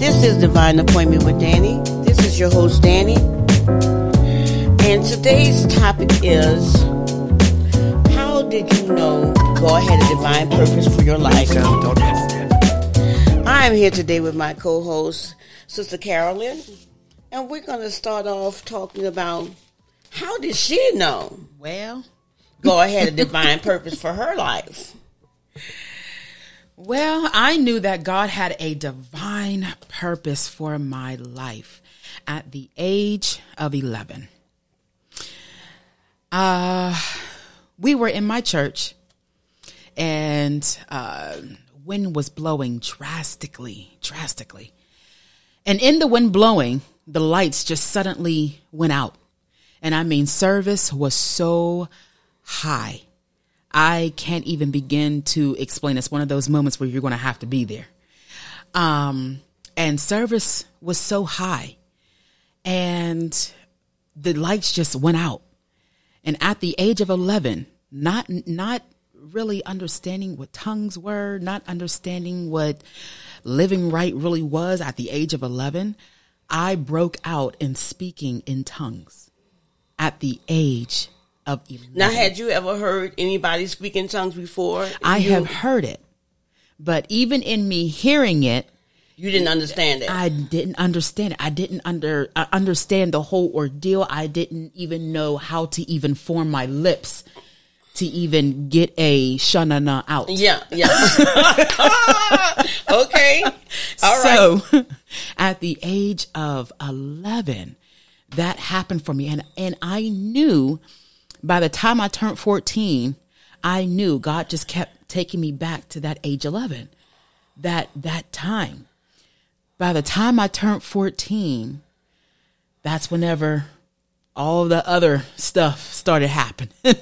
This is Divine Appointment with Dani. This is your host, Dani. And today's topic is How did you know God had a divine purpose for your life? I'm here today with my co host, Sister Carolyn. And we're going to start off talking about how did she know Well, God had a divine purpose for her life? Well, I knew that God had a divine purpose for my life at the age of 11. Uh, we were in my church and uh, wind was blowing drastically, drastically. And in the wind blowing, the lights just suddenly went out. And I mean, service was so high. I can't even begin to explain. It's one of those moments where you're going to have to be there. Um, and service was so high and the lights just went out. And at the age of 11, not, not really understanding what tongues were, not understanding what living right really was at the age of 11, I broke out in speaking in tongues at the age of 11. Now, had you ever heard anybody speak in tongues before? I You- have heard it, but even in me hearing it, You didn't understand it. I didn't understand it. I didn't under uh, understand the whole ordeal. I didn't even know how to even form my lips to even get a shanana out. yeah, yeah. okay. All right. so at the age of 11 that happened for me and and I knew by the time I turned 14 I knew God just kept taking me back to that age 11 that that time. By the time I turned 14 that's whenever all the other stuff started happening.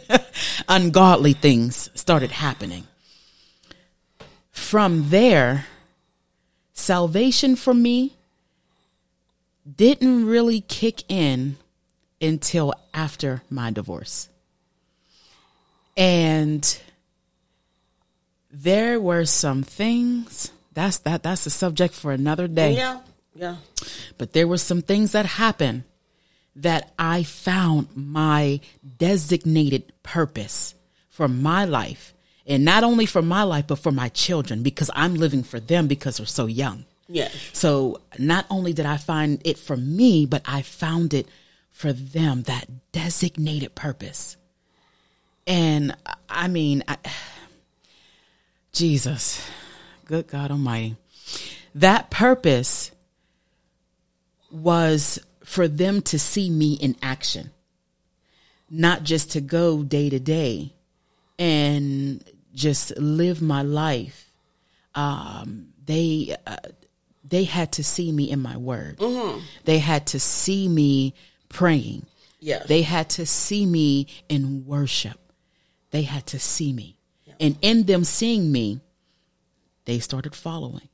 Ungodly things started happening. From there salvation for me didn't really kick in until after my divorce. And there were some things that's that that's a subject for another day. Yeah, yeah. But there were some things that happened that I found my designated purpose for my life. And not only for my life, but for my children, because I'm living for them because they're so young. Yes. So not only did I find it for me, but I found it for them, that designated purpose. And I mean, I, Jesus, good God Almighty, that purpose was for them to see me in action, not just to go day to day and just live my life. Um, they, uh, they had to see me in my word. They had to see me praying. Yes. They had to see me in worship. They had to see me. And in them seeing me, they started following.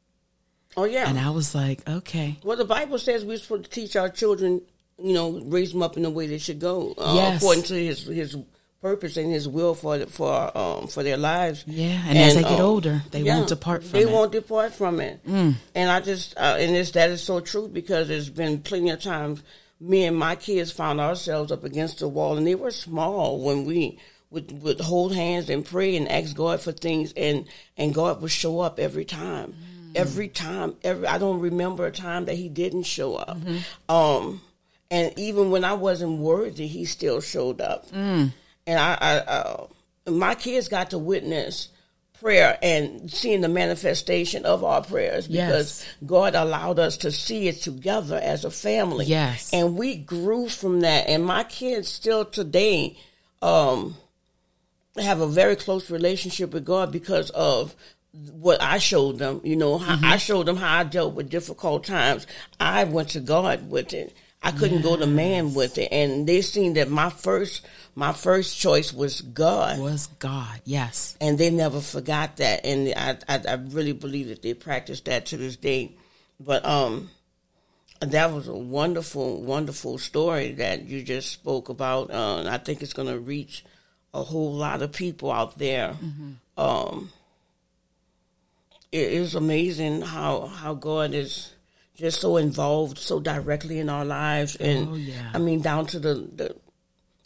oh, yeah. And I was like, okay. well, the Bible says we're supposed to teach our children, you know, raise them up in the way they should go, uh, Yes. according to His His purpose and His will for for um for their lives. Yeah. And, as they get um, older, they won't depart from They it. Mm. won't depart from it. And I just uh, and this that is so true because there's been plenty of times me and my kids found ourselves up against the wall, and they were small when we would would hold hands and pray and ask God for things, and and God would show up every time, Mm. every time. Every I don't remember a time that He didn't show up. Mm-hmm. Um, and even when I wasn't worthy, He still showed up. Mm. And I, I uh, my kids got to witness prayer and seeing the manifestation of our prayers because Yes. God allowed us to see it together as a family. Yes. And we grew from that. And my kids still today um, have a very close relationship with God because of what I showed them. You know, how I showed them how I dealt with difficult times. I went to God with it. I couldn't go to man with it, and they seen that my first my first choice was God, Was God. Yes. and they never forgot that. And I, I I really believe that they practice that to this day. But um, that was a wonderful, wonderful story that you just spoke about. Uh, and I think it's going to reach a whole lot of people out there. Um, it is amazing how how God is just so involved so directly in our lives, and Oh, yeah. I mean down to the the,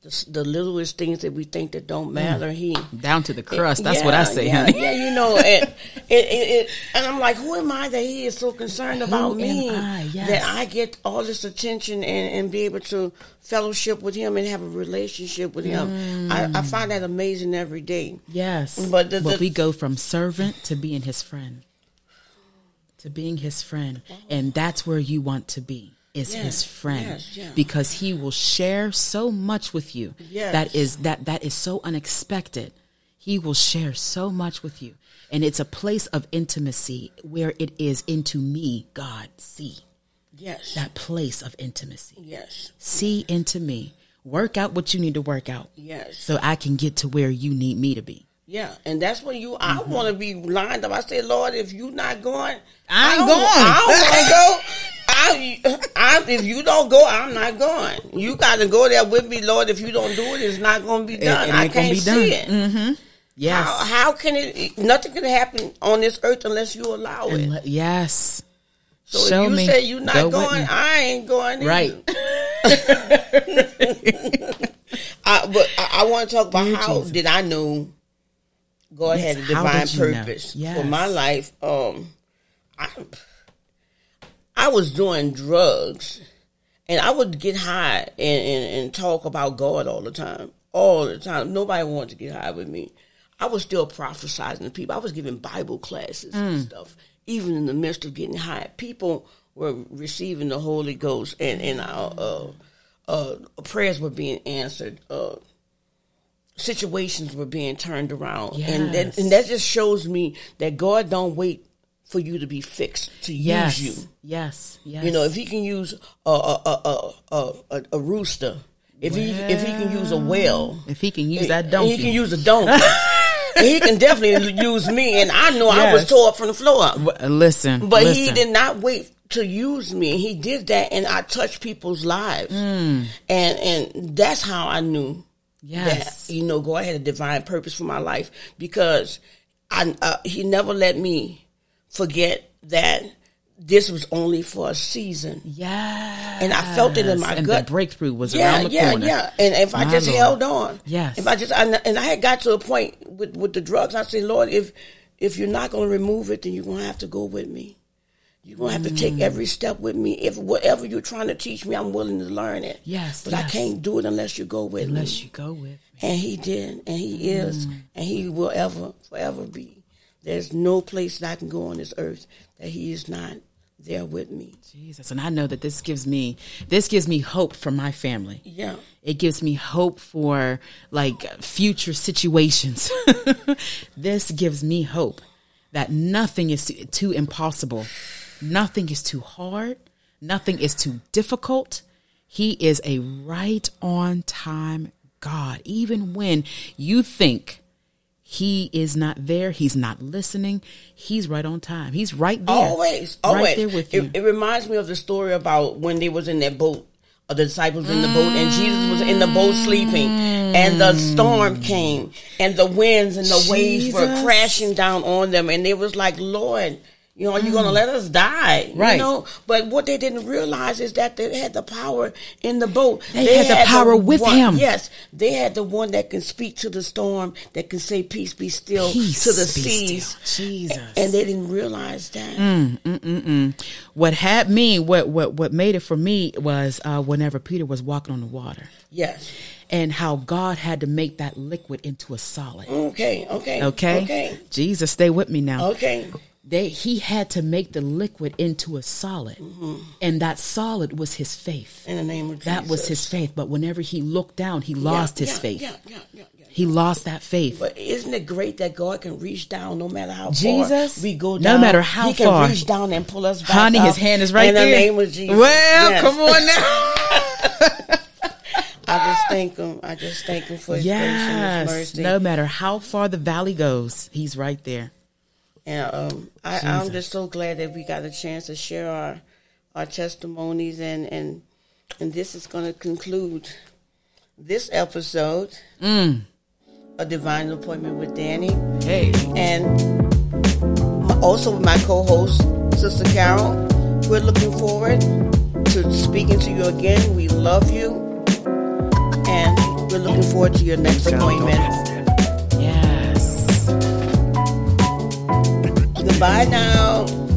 the the littlest things that we think that don't matter. He Down to the crust. That's what I say, yeah, honey. Yeah, you know, and it, it, it, and I'm like, who am I that he is so concerned about am me I? Yes. that I get all this attention and, and be able to fellowship with him and have a relationship with him? I, I find that amazing every day. Yes. But the- the- we go from servant to being his friend. To being his friend. And that's where you want to be. Is Yes, his friend. yes. Because he will share so much with you. That is that that is so unexpected. He will share so much with you. And it's a place of intimacy where it is into me, God, see. Yes, That place of intimacy. yes, See into me. Work out what you need to work out. yes. So I can get to where you need me to be. Yeah, and that's when you. I Mm-hmm. want to be lined up. I say, Lord, if you're not going, I'm don't- going. I don't want to go. I, I, if you don't go, I'm not going. You got to go there with me, Lord. If you don't do it, it's not going to be done. it I can't be see done. Mm-hmm. it. Yes. How, how can it? Nothing can happen on this earth unless you allow it. Let- yes. So Show if you me. say you're not Go going. I ain't going. Right. I, but I, I want to talk about Dear how Jesus. did I know God Yes, had a divine did you know? purpose for my life. Um, I, I was doing drugs, and I would get high and, and, and talk about God all the time, all the time. Nobody wanted to get high with me. I was still prophesying to people. I was giving Bible classes Mm. and stuff, even in the midst of getting high. People were receiving the Holy Ghost, and and our uh, uh, prayers were being answered. Uh, situations were being turned around, and that and that just shows me that God don't wait for you to be fixed to Yes. use you. Yes. Yes. You know, if He can use a a a a, a, a, rooster, if he if he can use a whale, if he can use that donkey. he can use a donkey. he can definitely use me, and I know I was Yes. tore up from the floor up. Uh, listen. But listen. he did not wait to use me. He did that, and I touched people's lives, Mm. and and that's how I knew Yes. that you know God had a divine purpose for my life because I uh, He never let me forget that this was only for a season. Yes. And I felt it in my and gut. the breakthrough was Yeah, around the yeah, corner. yeah. And if I just Lord. held on, Yes. If I just and, and I had got to a point with with the drugs, I said, Lord, if if you're not going to remove it, then you're going to have to go with me. You're going to have to Mm. take every step with me. If whatever you're trying to teach me, I'm willing to learn it. Yes, but I can't do it unless you go with me. Unless you go with me. And he did, and he is, Mm. and he will ever, forever be. There's no place that I can go on this earth that he is not there with me. Jesus. And I know that this gives me this gives me hope for my family. Yeah. It gives me hope for like future situations. this gives me hope that nothing is too impossible. Nothing is too hard. Nothing is too difficult. He is a right on time God. Even when you think he is not there, he's not listening, he's right on time. He's right there. Always, always. Right there with you. It, it reminds me of the story about when they was in that boat, or the disciples in the boat, and Jesus was in the boat sleeping, and the storm mm. came, and the winds and the waves were crashing down on them, and it was like, Lord. You know, are you going to let us die? Right. You know, but what they didn't realize is that they had the power in the boat. They had the power with one- him. Yes, they had the one that can speak to the storm, that can say, "Peace, be still," Peace to the seas. still. Jesus. and they didn't realize that. Mm. what had me what what what made it for me was uh whenever Peter was walking on the water Yes. and how God had to make that liquid into a solid. Okay. Okay. Okay? Okay. Jesus, stay with me now. Okay. They he had to make the liquid into a solid. Mm-hmm. And that solid was his faith. In the name of Jesus. That was his faith, but whenever he looked down, he lost Yeah, his yeah, faith. Yeah, yeah, yeah, yeah. He lost that faith. But isn't it great that God can reach down no matter how Jesus? far we go No matter how He can far. reach down and pull us back Honey, up. his hand is right in there. the name of Jesus. Well, Yes. come on now. I just thank him. I just thank him for his grace and his yes. mercy. No matter how far the valley goes, he's right there. And um, I, I'm just so glad that we got a chance to share our our testimonies, and and and this is going to conclude this episode, Mm. a divine appointment with Dani, Hey. and also with my co-host Sister Carol. we're looking forward to speaking to you again. We love you, and we're looking forward to your next appointment. Goodbye now.